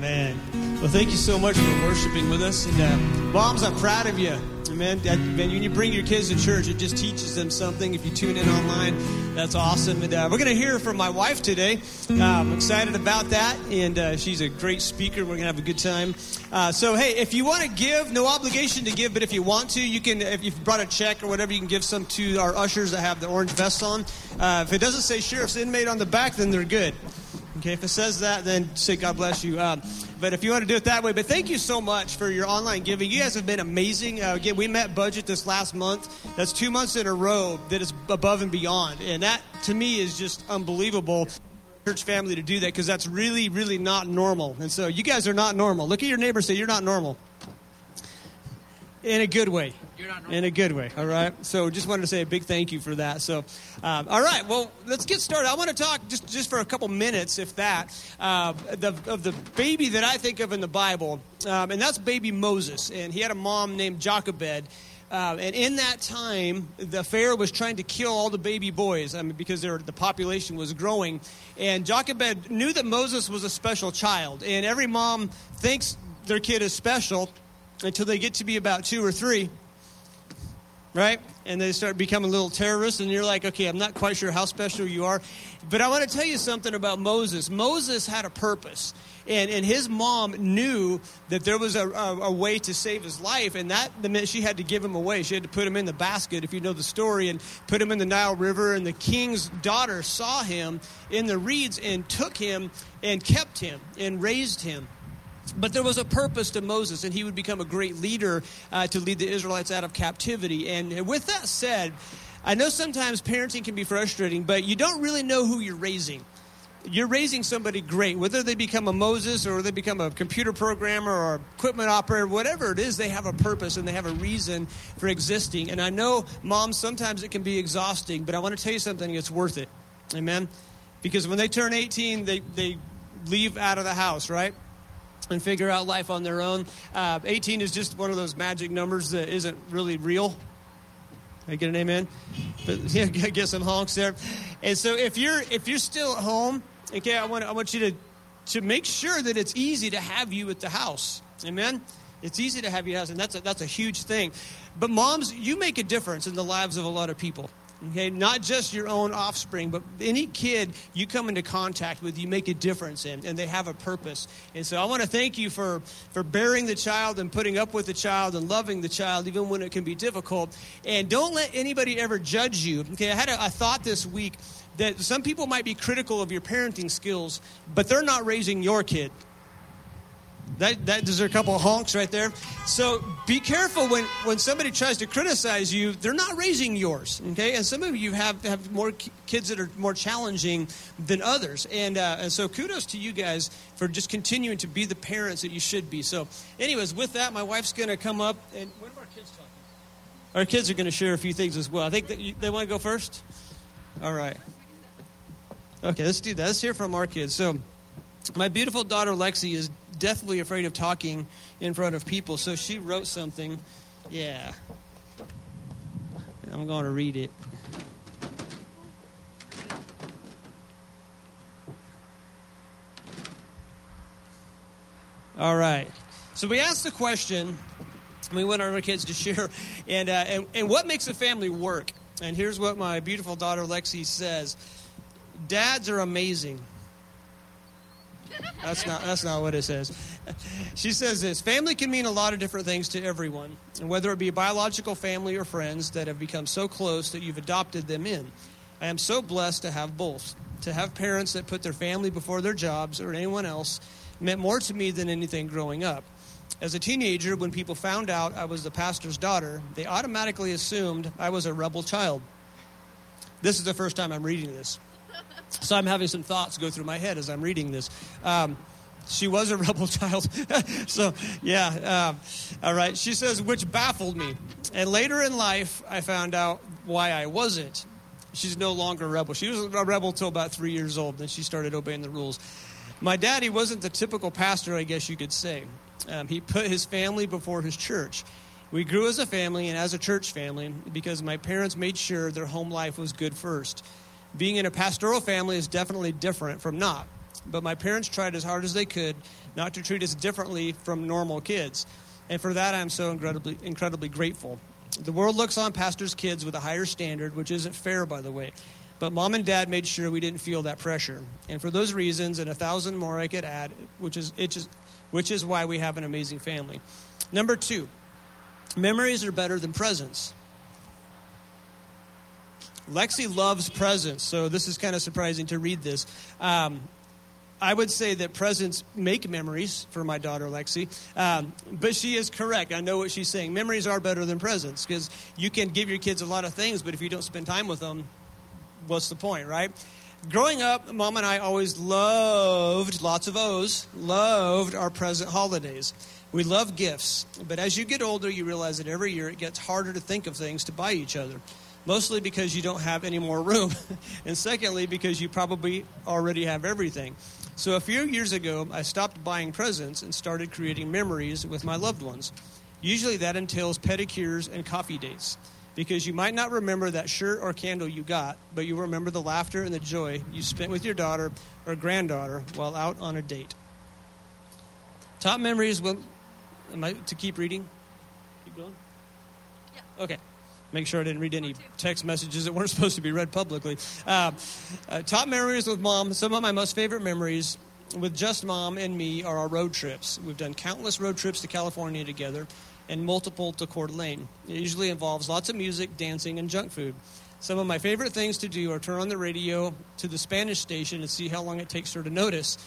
Man. Well, thank you so much for worshiping with us. And uh, moms, I'm proud of you. Man, man, when you bring your kids to church, it just teaches them something. If you tune in online, that's awesome. And uh, we're going to hear from my wife today. Uh, I'm excited about that, and uh, she's a great speaker. We're going to have a good time. Uh, so, hey, if you want to give, no obligation to give, but if you want to, you can. If you've brought a check or whatever, you can give some to our ushers that have the orange vests on. Uh, if it doesn't say sheriff's inmate on the back, then they're good. Okay, if it says that, then say God bless you. Um, but if you want to do it that way, but thank you so much for your online giving. You guys have been amazing. Uh, again, we met budget this last month. That's two months in a row that is above and beyond, and that to me is just unbelievable. Church family to do that because that's really, really not normal. And so you guys are not normal. Look at your neighbor. Say you're not normal. In a good way in a good way. All right. So just wanted to say a big thank you for that. So, um, all right. Well, let's get started. I want to talk just just for a couple minutes, if that, uh, the, of the baby that I think of in the Bible, um, and that's baby Moses. And he had a mom named Jochebed. Uh, and in that time, the Pharaoh was trying to kill all the baby boys I mean, because the population was growing. And Jochebed knew that Moses was a special child. And every mom thinks their kid is special until they get to be about two or three right? And they start becoming little terrorists, and you're like, okay, I'm not quite sure how special you are. But I want to tell you something about Moses. Moses had a purpose. And, and his mom knew that there was a, a, a way to save his life, and that meant she had to give him away. She had to put him in the basket, if you know the story, and put him in the Nile River. And the king's daughter saw him in the reeds and took him and kept him and raised him. But there was a purpose to Moses, and he would become a great leader uh, to lead the Israelites out of captivity. And with that said, I know sometimes parenting can be frustrating, but you don't really know who you're raising. You're raising somebody great, whether they become a Moses or they become a computer programmer or equipment operator, whatever it is, they have a purpose and they have a reason for existing. And I know, moms, sometimes it can be exhausting, but I want to tell you something, it's worth it. Amen? Because when they turn 18, they, they leave out of the house, right? And figure out life on their own. Uh, 18 is just one of those magic numbers that isn't really real. I get an amen? But yeah, get some honks there. And so if you're if you're still at home, okay, I want I want you to to make sure that it's easy to have you at the house. Amen. It's easy to have you at the house, and that's a, that's a huge thing. But moms, you make a difference in the lives of a lot of people. Okay, not just your own offspring, but any kid you come into contact with, you make a difference in, and they have a purpose. And so I want to thank you for, for bearing the child and putting up with the child and loving the child, even when it can be difficult. And don't let anybody ever judge you. Okay, I had a, a thought this week that some people might be critical of your parenting skills, but they're not raising your kid. That, that there's a couple of honks right there. So be careful when, when somebody tries to criticize you. They're not raising yours, okay? And some of you have have more kids that are more challenging than others. And uh, and so kudos to you guys for just continuing to be the parents that you should be. So, anyways, with that, my wife's going to come up and what are our kids talking? Our kids are going to share a few things as well. I think that you, they want to go first. All right. Okay, let's do that. Let's hear from our kids. So, my beautiful daughter Lexi is deathly afraid of talking in front of people, so she wrote something. Yeah. I'm going to read it. All right. So we asked the question. We want our kids to share, and, uh, and and what makes a family work? And here's what my beautiful daughter Lexi says: Dads are amazing. That's not, that's not what it says. She says this Family can mean a lot of different things to everyone, and whether it be biological family or friends that have become so close that you've adopted them in. I am so blessed to have both. To have parents that put their family before their jobs or anyone else meant more to me than anything growing up. As a teenager, when people found out I was the pastor's daughter, they automatically assumed I was a rebel child. This is the first time I'm reading this. So I'm having some thoughts go through my head as I'm reading this. Um, she was a rebel child. so, yeah. Um, all right. She says, which baffled me. And later in life, I found out why I wasn't. She's no longer a rebel. She was a rebel till about three years old. Then she started obeying the rules. My daddy wasn't the typical pastor, I guess you could say. Um, he put his family before his church. We grew as a family and as a church family because my parents made sure their home life was good first being in a pastoral family is definitely different from not. but my parents tried as hard as they could not to treat us differently from normal kids. And for that, I'm so incredibly, incredibly grateful. The world looks on pastors' kids with a higher standard, which isn't fair, by the way. But mom and dad made sure we didn't feel that pressure. And for those reasons, and a thousand more I could add, which is, just, which is why we have an amazing family. Number two, memories are better than presents. Lexi loves presents, so this is kind of surprising to read this. Um, I would say that presents make memories for my daughter Lexi, um, but she is correct. I know what she's saying. Memories are better than presents because you can give your kids a lot of things, but if you don't spend time with them, what's the point, right? Growing up, mom and I always loved, lots of O's, loved our present holidays. We love gifts, but as you get older, you realize that every year it gets harder to think of things to buy each other mostly because you don't have any more room, and secondly, because you probably already have everything. So a few years ago, I stopped buying presents and started creating memories with my loved ones. Usually that entails pedicures and coffee dates because you might not remember that shirt or candle you got, but you remember the laughter and the joy you spent with your daughter or granddaughter while out on a date. Top memories will. Am I to keep reading? Keep going? Yeah. Okay make sure I didn't read any text messages that weren't supposed to be read publicly. Uh, uh, top memories with mom. Some of my most favorite memories with just mom and me are our road trips. We've done countless road trips to California together and multiple to Coeur d'Alene. It usually involves lots of music, dancing, and junk food. Some of my favorite things to do are turn on the radio to the Spanish station and see how long it takes her to notice.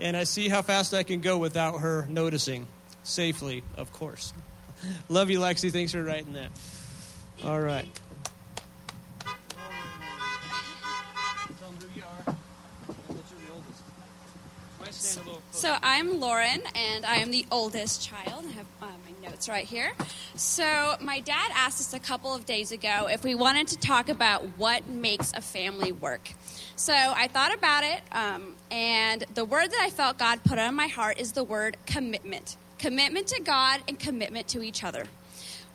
And I see how fast I can go without her noticing. Safely, of course. Love you, Lexi. Thanks for writing that. All right. So I'm Lauren, and I am the oldest child. I have uh, my notes right here. So my dad asked us a couple of days ago if we wanted to talk about what makes a family work. So I thought about it, um, and the word that I felt God put on my heart is the word commitment. Commitment to God and commitment to each other.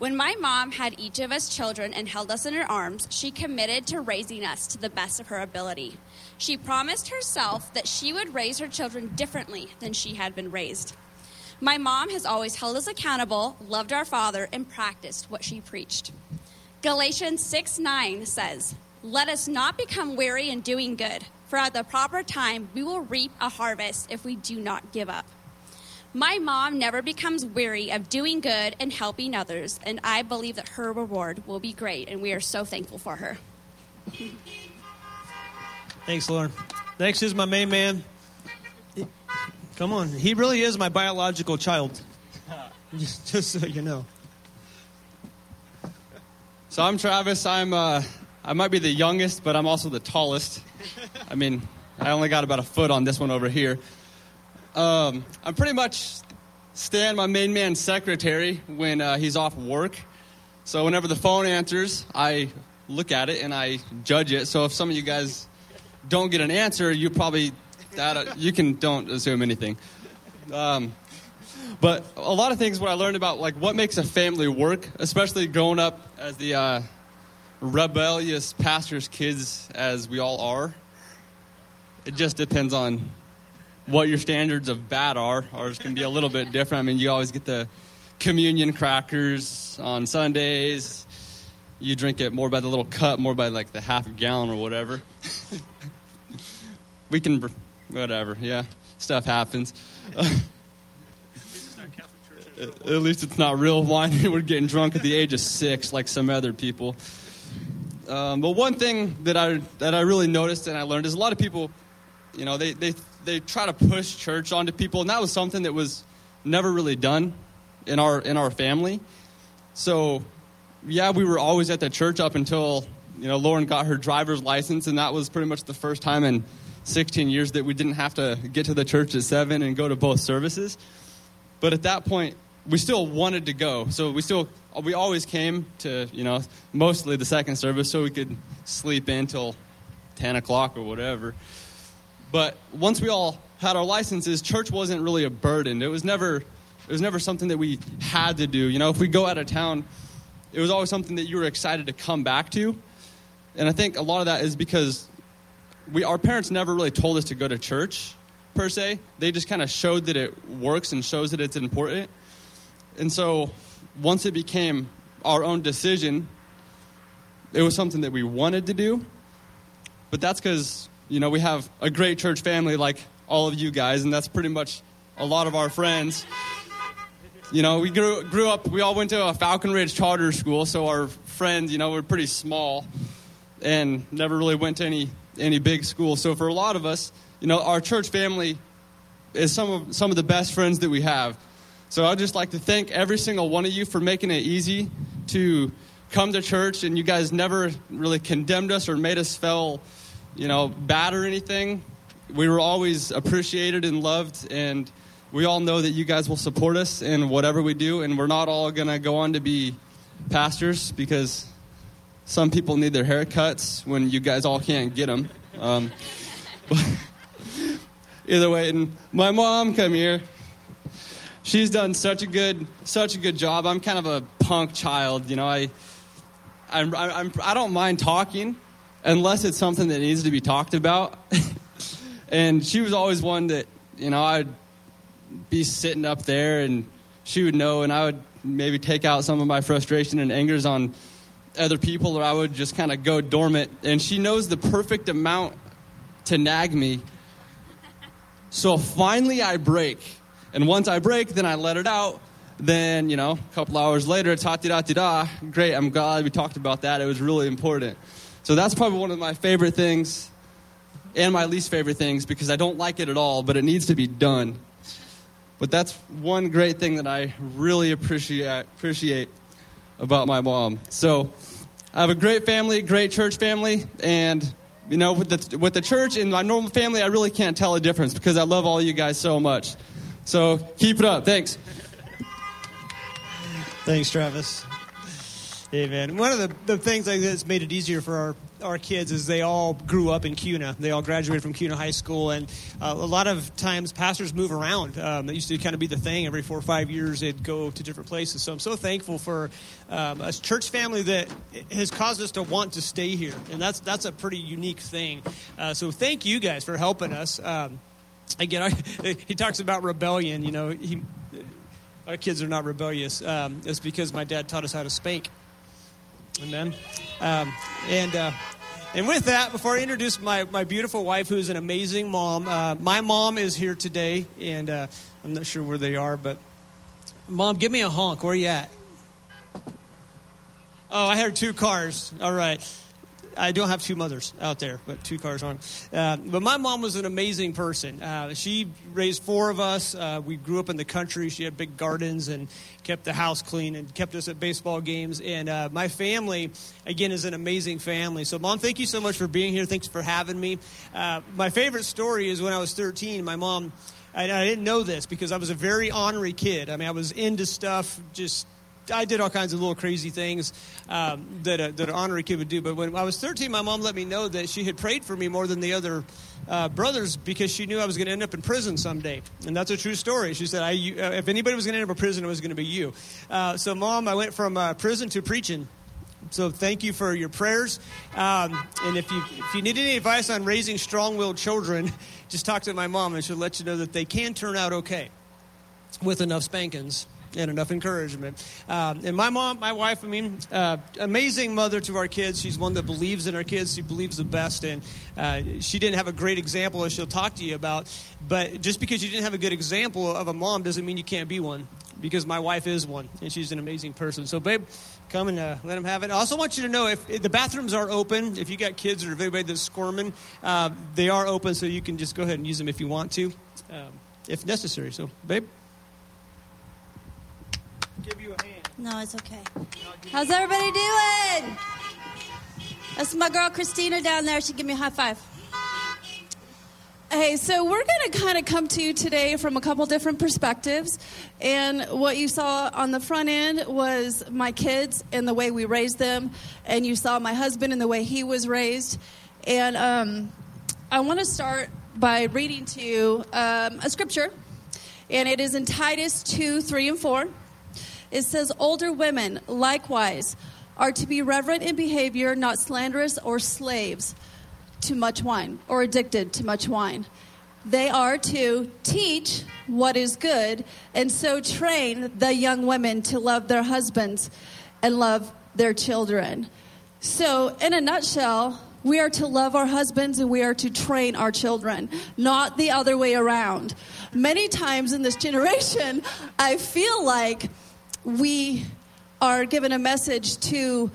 When my mom had each of us children and held us in her arms, she committed to raising us to the best of her ability. She promised herself that she would raise her children differently than she had been raised. My mom has always held us accountable, loved our Father, and practiced what she preached. Galatians 6 9 says, Let us not become weary in doing good, for at the proper time we will reap a harvest if we do not give up. My mom never becomes weary of doing good and helping others, and I believe that her reward will be great, and we are so thankful for her. Thanks, Lauren. Next is my main man. Come on, he really is my biological child. Just, so you know. So I'm Travis. I'm uh, I might be the youngest, but I'm also the tallest. I mean, I only got about a foot on this one over here. Um, I'm pretty much Stan, my main man secretary, when uh, he's off work. So whenever the phone answers, I look at it and I judge it. So if some of you guys don't get an answer, you probably that you can don't assume anything. Um, but a lot of things what I learned about like what makes a family work, especially growing up as the uh, rebellious pastor's kids as we all are. It just depends on what your standards of bad are. Ours can be a little bit different. I mean, you always get the communion crackers on Sundays. You drink it more by the little cup, more by like the half gallon or whatever. we can, whatever, yeah, stuff happens. at least it's not real wine. We're getting drunk at the age of six, like some other people. Um, but one thing that I that I really noticed and I learned is a lot of people, you know, they they they try to push church onto people, and that was something that was never really done in our in our family. So, yeah, we were always at the church up until you know Lauren got her driver's license, and that was pretty much the first time in 16 years that we didn't have to get to the church at seven and go to both services. But at that point, we still wanted to go, so we still we always came to you know mostly the second service so we could sleep in till 10 o'clock or whatever. But once we all had our licenses, church wasn't really a burden. It was never it was never something that we had to do. You know, if we go out of town, it was always something that you were excited to come back to. And I think a lot of that is because we our parents never really told us to go to church. per se. They just kind of showed that it works and shows that it's important. And so once it became our own decision, it was something that we wanted to do. But that's because, you know, we have a great church family like all of you guys, and that's pretty much a lot of our friends. You know, we grew, grew up, we all went to a Falcon Ridge charter school, so our friends, you know, were pretty small and never really went to any, any big school. So for a lot of us, you know, our church family is some of, some of the best friends that we have. So I'd just like to thank every single one of you for making it easy to come to church, and you guys never really condemned us or made us feel, you know, bad or anything. We were always appreciated and loved, and we all know that you guys will support us in whatever we do, and we're not all going to go on to be pastors because some people need their haircuts when you guys all can't get them. Um, either way, and my mom, come here she's done such a good such a good job. I'm kind of a punk child, you know. I I'm, I'm I don't mind talking unless it's something that needs to be talked about. and she was always one that you know I'd be sitting up there and she would know, and I would maybe take out some of my frustration and angers on other people, or I would just kind of go dormant. And she knows the perfect amount to nag me. So finally, I break and once I break, then I let it out. Then, you know, a couple hours later, it's hot da da da. Great, I'm glad we talked about that. It was really important. So that's probably one of my favorite things and my least favorite things because I don't like it at all, but it needs to be done. But that's one great thing that I really appreciate, appreciate about my mom. So I have a great family, great church family, and you know, with the, with the church and my normal family, I really can't tell a difference because I love all you guys so much. So keep it up. Thanks. Thanks, Travis. Amen. One of the, the things that's made it easier for our, our kids is they all grew up in Kuna. They all graduated from Kuna High School, and uh, a lot of times pastors move around. Um, it used to kind of be the thing. Every four or five years, they'd go to different places. So I'm so thankful for um, a church family that has caused us to want to stay here, and that's that's a pretty unique thing. Uh, so thank you guys for helping us. Um, again, I, he talks about rebellion. You know, he, our kids are not rebellious. Um, it's because my dad taught us how to spank. Amen. Um, and uh, and with that, before I introduce my, my beautiful wife, who's an amazing mom, uh, my mom is here today, and uh, I'm not sure where they are, but mom, give me a honk. Where are you at? Oh, I heard two cars. All right. I don't have two mothers out there, but two cars on. Uh, but my mom was an amazing person. Uh, she raised four of us. Uh, we grew up in the country. She had big gardens and kept the house clean and kept us at baseball games. And uh, my family, again, is an amazing family. So, mom, thank you so much for being here. Thanks for having me. Uh, my favorite story is when I was 13. My mom. I, I didn't know this because I was a very ornery kid. I mean, I was into stuff, just I did all kinds of little crazy things um, that, a, that an honorary kid would do. But when I was 13, my mom let me know that she had prayed for me more than the other uh, brothers because she knew I was going to end up in prison someday. And that's a true story. She said, I, uh, if anybody was going to end up in prison, it was going to be you. Uh, so, mom, I went from uh, prison to preaching. So thank you for your prayers. Um, and if you, if you need any advice on raising strong-willed children, just talk to my mom and she'll let you know that they can turn out okay with enough spankings and enough encouragement. Um, and my mom, my wife, I mean, uh, amazing mother to our kids. She's one that believes in our kids. She believes the best. And uh, she didn't have a great example, as she'll talk to you about. But just because you didn't have a good example of a mom doesn't mean you can't be one. Because my wife is one, and she's an amazing person. So, babe, come and uh, let them have it. I also want you to know if, if, the bathrooms are open, if you got kids or if anybody that's squirming, uh, they are open, so you can just go ahead and use them if you want to, um, if necessary. So, babe give you a hand. No, it's okay. How's everybody doing? That's my girl Christina down there. She give me a high five. Hey, so we're going to kind of come to you today from a couple different perspectives. And what you saw on the front end was my kids and the way we raised them. And you saw my husband and the way he was raised. And um, I want to start by reading to you um, a scripture. And it is in Titus 2 3 and 4. It says, Older women, likewise, are to be reverent in behavior, not slanderous or slaves to much wine, or addicted to much wine. they are to teach what is good and so train the young women to love their husbands and love their children. So, in a nutshell, we are to love our husbands and we are to train our children, not the other way around. Many times in this generation, I feel like we are given a message to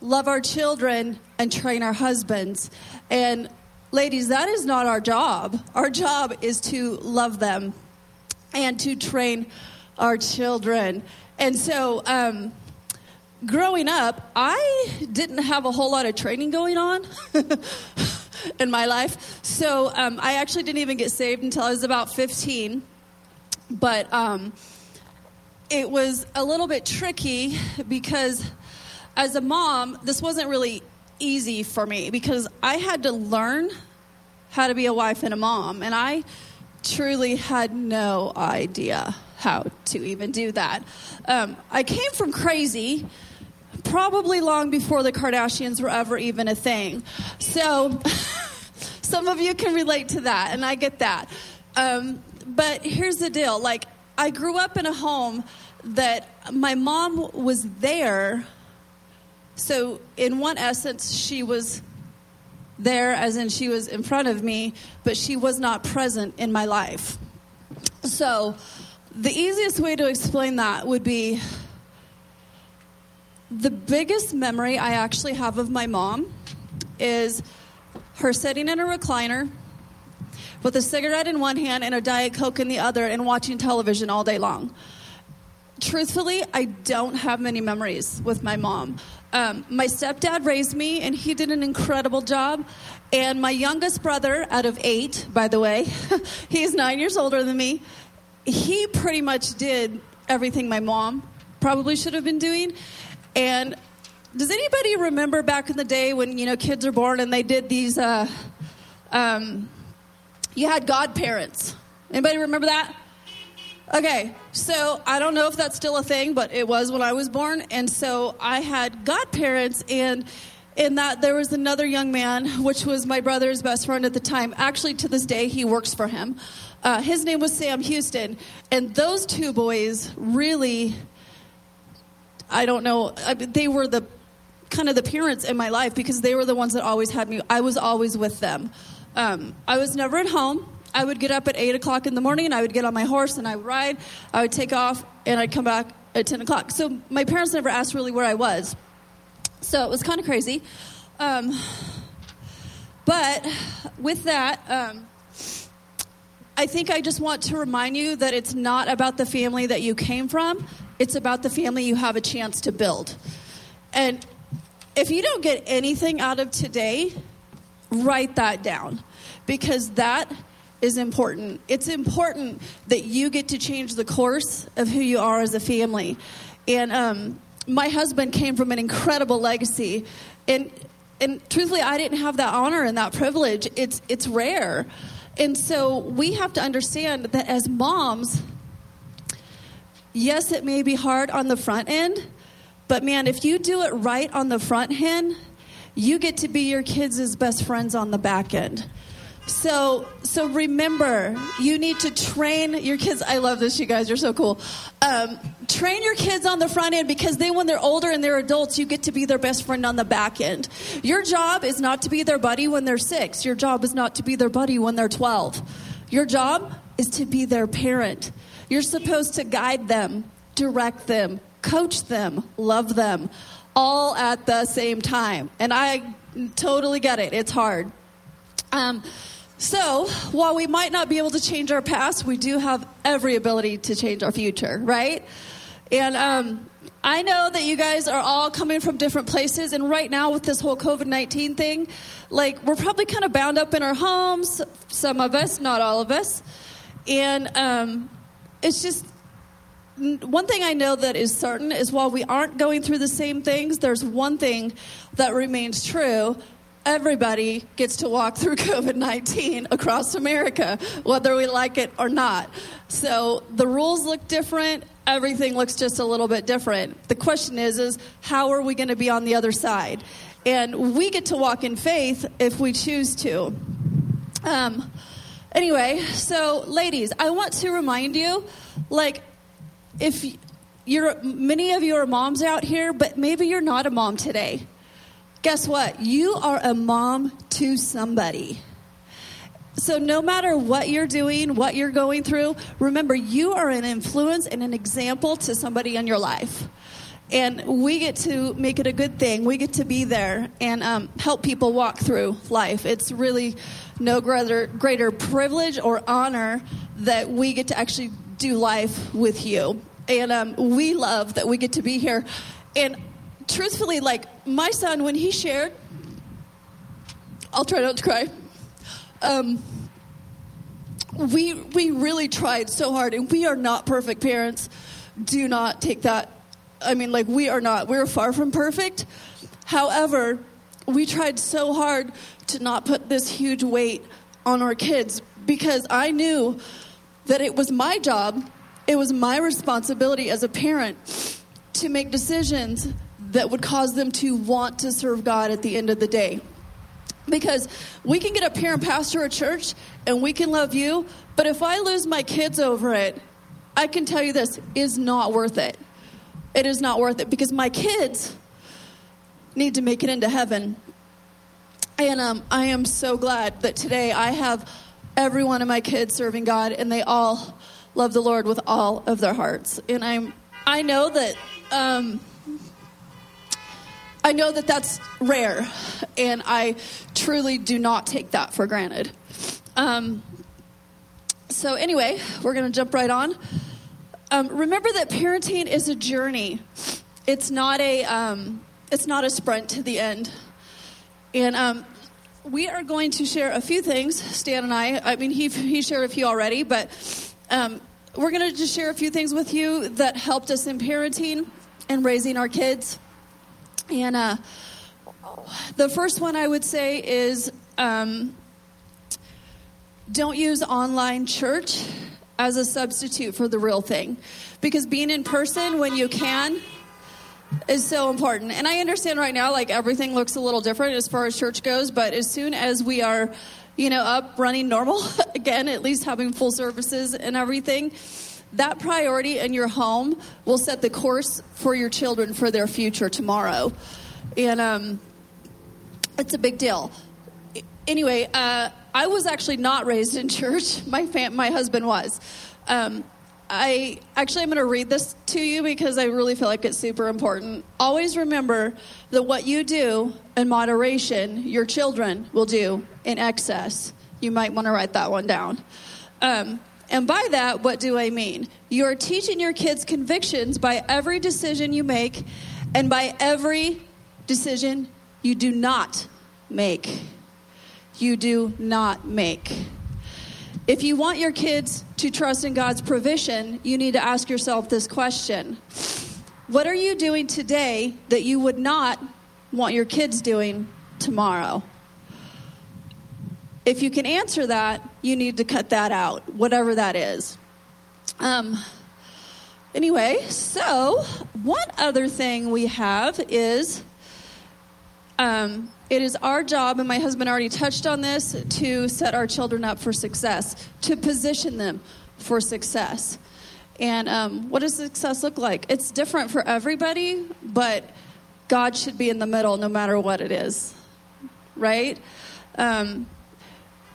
love our children and train our husbands. And ladies, that is not our job. Our job is to love them and to train our children. And so, um, growing up, I didn't have a whole lot of training going on in my life. So um, I actually didn't even get saved until I was about 15. But um, it was a little bit tricky because as a mom, this wasn't really easy for me because I had to learn how to be a wife and a mom. And I truly had no idea how to even do that. Um, I came from crazy probably long before the Kardashians were ever even a thing. So some of you can relate to that, and I get that. Um, but here's the deal like, I grew up in a home that my mom was there. So, in one essence, she was there, as in she was in front of me, but she was not present in my life. So, the easiest way to explain that would be the biggest memory I actually have of my mom is her sitting in a recliner with a cigarette in one hand and a Diet Coke in the other and watching television all day long. Truthfully, I don't have many memories with my mom. Um, my stepdad raised me, and he did an incredible job. And my youngest brother, out of eight, by the way, he's nine years older than me, he pretty much did everything my mom probably should have been doing. And does anybody remember back in the day when you know kids are born and they did these? Uh, um, you had godparents. Anybody remember that? Okay, so I don't know if that's still a thing, but it was when I was born, and so I had godparents, and in that there was another young man, which was my brother's best friend at the time. Actually, to this day, he works for him. Uh, his name was Sam Houston, and those two boys really I don't know. I, they were the kind of the parents in my life because they were the ones that always had me. I was always with them. Um, I was never at home. I would get up at 8 o'clock in the morning and I would get on my horse and I would ride. I would take off and I'd come back at 10 o'clock. So my parents never asked really where I was. So it was kind of crazy. Um, but with that, um, I think I just want to remind you that it's not about the family that you came from. It's about the family you have a chance to build. And if you don't get anything out of today, write that down because that is important. It's important that you get to change the course of who you are as a family. And um, my husband came from an incredible legacy, and and truthfully, I didn't have that honor and that privilege. It's it's rare, and so we have to understand that as moms yes, it may be hard on the front end, but man, if you do it right on the front end, you get to be your kids' best friends on the back end. So, so remember, you need to train your kids. I love this, you guys. You're so cool. Um, train your kids on the front end because then, when they're older and they're adults, you get to be their best friend on the back end. Your job is not to be their buddy when they're six. Your job is not to be their buddy when they're 12. Your job is to be their parent. You're supposed to guide them, direct them, coach them, love them, all at the same time. And I totally get it, it's hard. Um, so, while we might not be able to change our past, we do have every ability to change our future, right? And um, I know that you guys are all coming from different places, and right now with this whole COVID 19 thing, like we're probably kind of bound up in our homes, some of us, not all of us. And um, it's just one thing I know that is certain is while we aren't going through the same things, there's one thing that remains true. Everybody gets to walk through COVID 19 across America, whether we like it or not. So the rules look different. Everything looks just a little bit different. The question is, is how are we going to be on the other side? And we get to walk in faith if we choose to. Um, Anyway, so ladies, I want to remind you like if you're many of you are moms out here, but maybe you're not a mom today. Guess what? You are a mom to somebody. So, no matter what you're doing, what you're going through, remember you are an influence and an example to somebody in your life. And we get to make it a good thing. We get to be there and um, help people walk through life. It's really no greater, greater privilege or honor that we get to actually do life with you. And um, we love that we get to be here. And truthfully, like my son, when he shared, I'll try not to cry. Um, we we really tried so hard, and we are not perfect parents. Do not take that. I mean, like we are not. We're far from perfect. However, we tried so hard to not put this huge weight on our kids because I knew that it was my job, it was my responsibility as a parent to make decisions that would cause them to want to serve God at the end of the day. Because we can get up here and pastor a church and we can love you, but if I lose my kids over it, I can tell you this is not worth it. It is not worth it because my kids need to make it into heaven. And um, I am so glad that today I have every one of my kids serving God and they all love the Lord with all of their hearts. And I'm I know that um, I know that that's rare, and I truly do not take that for granted. Um, so, anyway, we're going to jump right on. Um, remember that parenting is a journey. It's not a um, it's not a sprint to the end. And um, we are going to share a few things. Stan and I. I mean, he he shared a few already, but um, we're going to just share a few things with you that helped us in parenting and raising our kids. And uh, the first one I would say is um, don't use online church as a substitute for the real thing. Because being in person when you can is so important. And I understand right now, like everything looks a little different as far as church goes, but as soon as we are, you know, up running normal again, at least having full services and everything, that priority in your home will set the course for your children for their future tomorrow. And um, it's a big deal. Anyway, uh, I was actually not raised in church. My fam- my husband was. Um, I actually I'm going to read this to you because I really feel like it's super important. Always remember that what you do in moderation, your children will do in excess. You might want to write that one down. Um, and by that, what do I mean? You're teaching your kids convictions by every decision you make and by every decision you do not make. You do not make. If you want your kids to trust in God's provision, you need to ask yourself this question What are you doing today that you would not want your kids doing tomorrow? If you can answer that, you need to cut that out, whatever that is. Um, anyway, so one other thing we have is um, it is our job, and my husband already touched on this, to set our children up for success, to position them for success. And um, what does success look like? It's different for everybody, but God should be in the middle no matter what it is, right? Um,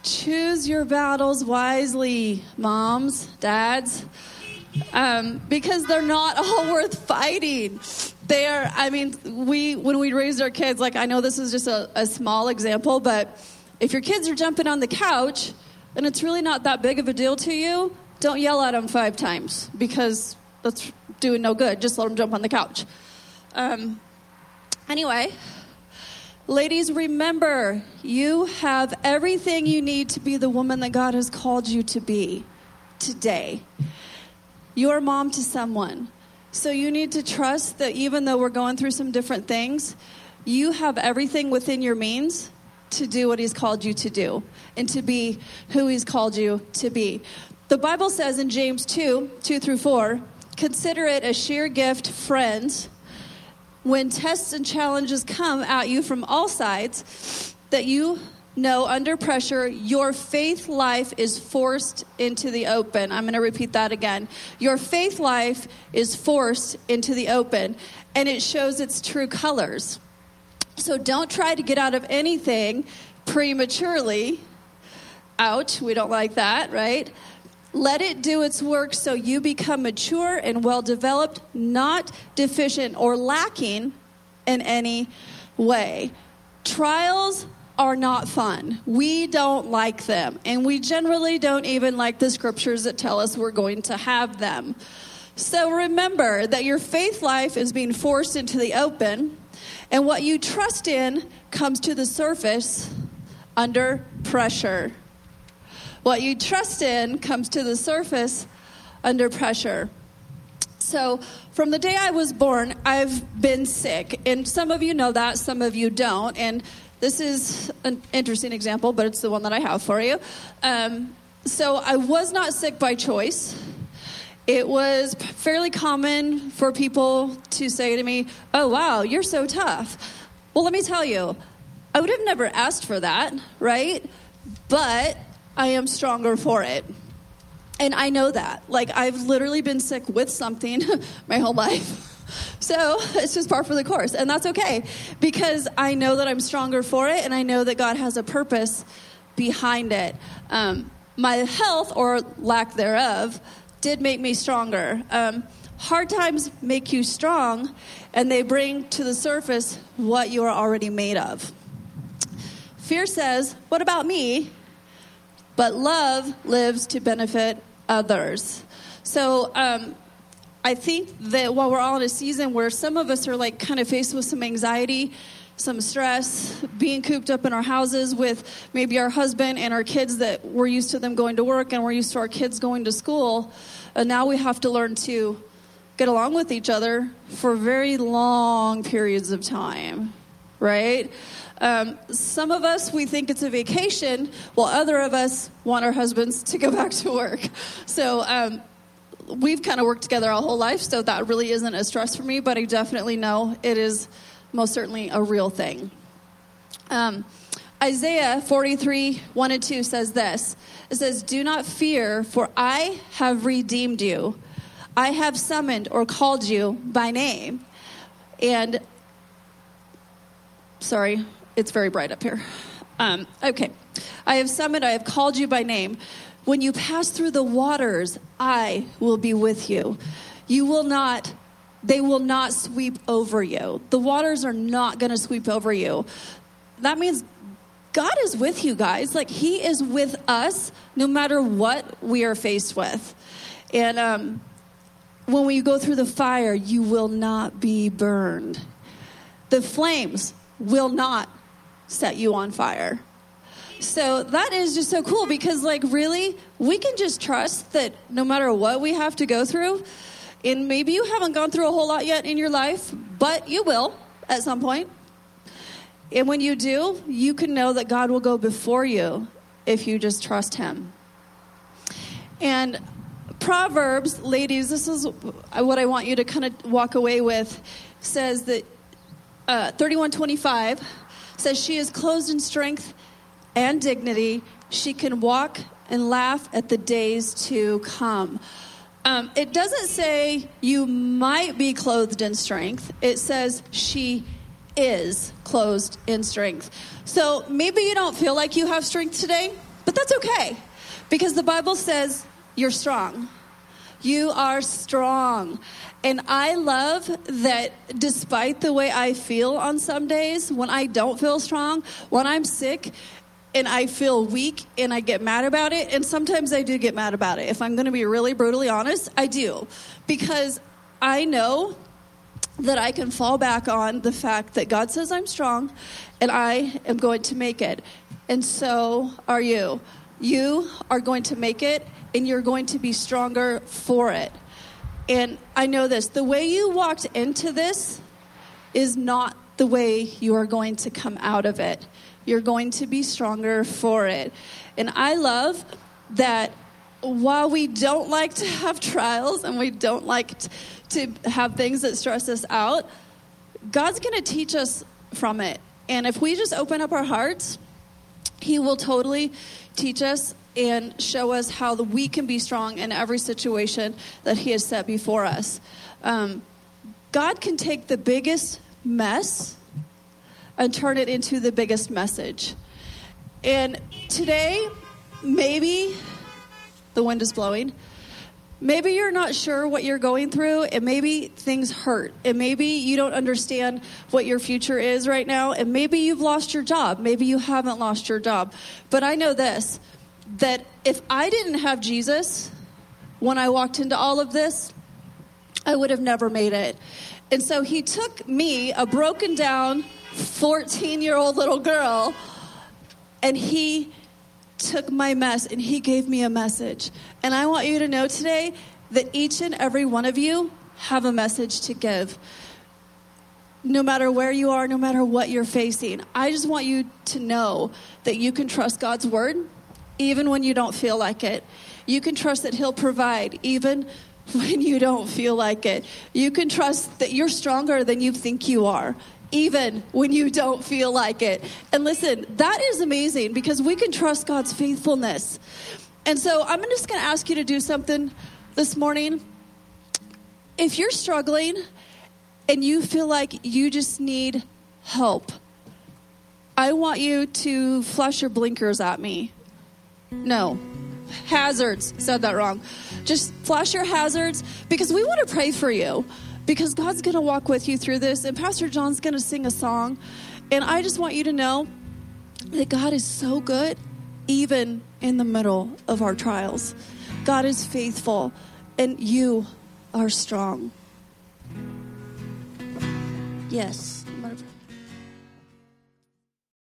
choose your battles wisely, moms, dads, um, because they're not all worth fighting. They are, I mean, we, when we raised our kids, like, I know this is just a, a small example, but if your kids are jumping on the couch and it's really not that big of a deal to you, don't yell at them five times because that's doing no good. Just let them jump on the couch. Um, anyway, Ladies, remember, you have everything you need to be the woman that God has called you to be today. You're mom to someone. So you need to trust that even though we're going through some different things, you have everything within your means to do what He's called you to do and to be who He's called you to be. The Bible says in James 2 2 through 4, consider it a sheer gift, friends when tests and challenges come at you from all sides, that you No, under pressure, your faith life is forced into the open. I'm going to repeat that again. Your faith life is forced into the open, and it shows its true colors. So don't try to get out of anything prematurely. Ouch, we don't like that, right? Let it do its work so you become mature and well developed, not deficient or lacking in any way. Trials are not fun. We don't like them. And we generally don't even like the scriptures that tell us we're going to have them. So remember that your faith life is being forced into the open, and what you trust in comes to the surface under pressure. What you trust in comes to the surface under pressure. So, from the day I was born, I've been sick. And some of you know that, some of you don't. And this is an interesting example, but it's the one that I have for you. Um, so, I was not sick by choice. It was fairly common for people to say to me, Oh, wow, you're so tough. Well, let me tell you, I would have never asked for that, right? But I am stronger for it. And I know that. Like, I've literally been sick with something my whole life. So it's just par for the course. And that's okay because I know that I'm stronger for it and I know that God has a purpose behind it. Um, my health, or lack thereof, did make me stronger. Um, hard times make you strong and they bring to the surface what you are already made of. Fear says, What about me? but love lives to benefit others. So, um, I think that while we're all in a season where some of us are like kind of faced with some anxiety, some stress, being cooped up in our houses with maybe our husband and our kids that we're used to them going to work and we're used to our kids going to school, and now we have to learn to get along with each other for very long periods of time, right? Um, some of us, we think it's a vacation, while other of us want our husbands to go back to work. So um, we've kind of worked together our whole life, so that really isn't a stress for me, but I definitely know it is most certainly a real thing. Um, Isaiah 43, 1 and 2 says this It says, Do not fear, for I have redeemed you. I have summoned or called you by name. And, sorry, it's very bright up here. Um, okay. I have summoned, I have called you by name. When you pass through the waters, I will be with you. You will not, they will not sweep over you. The waters are not going to sweep over you. That means God is with you guys. Like, He is with us no matter what we are faced with. And um, when we go through the fire, you will not be burned. The flames will not set you on fire. So that is just so cool because, like, really, we can just trust that no matter what we have to go through, and maybe you haven't gone through a whole lot yet in your life, but you will at some point. And when you do, you can know that God will go before you if you just trust Him. And Proverbs, ladies, this is what I want you to kind of walk away with, says that uh, 3125 says she is clothed in strength and dignity. She can walk and laugh at the days to come. Um, it doesn't say you might be clothed in strength, it says she is clothed in strength. So maybe you don't feel like you have strength today, but that's okay because the Bible says you're strong. You are strong. And I love that despite the way I feel on some days, when I don't feel strong, when I'm sick, and I feel weak and I get mad about it, and sometimes I do get mad about it. If I'm going to be really brutally honest, I do. Because I know that I can fall back on the fact that God says I'm strong and I am going to make it. And so are you. You are going to make it and you're going to be stronger for it. And I know this the way you walked into this is not the way you are going to come out of it. You're going to be stronger for it. And I love that while we don't like to have trials and we don't like to have things that stress us out, God's going to teach us from it. And if we just open up our hearts He will totally teach us and show us how the, we can be strong in every situation that He has set before us. Um, God can take the biggest mess and turn it into the biggest message. And today, maybe the wind is blowing. Maybe you're not sure what you're going through, and maybe things hurt, and maybe you don't understand what your future is right now, and maybe you've lost your job. Maybe you haven't lost your job. But I know this that if I didn't have Jesus when I walked into all of this, I would have never made it. And so he took me, a broken down 14 year old little girl, and he took my mess and he gave me a message. And I want you to know today that each and every one of you have a message to give. No matter where you are, no matter what you're facing, I just want you to know that you can trust God's word even when you don't feel like it. You can trust that He'll provide even when you don't feel like it. You can trust that you're stronger than you think you are even when you don't feel like it. And listen, that is amazing because we can trust God's faithfulness. And so I'm just going to ask you to do something this morning. If you're struggling and you feel like you just need help, I want you to flash your blinkers at me. No, hazards. Said that wrong. Just flash your hazards because we want to pray for you because God's going to walk with you through this, and Pastor John's going to sing a song. And I just want you to know that God is so good, even in the middle of our trials. God is faithful, and you are strong. Yes.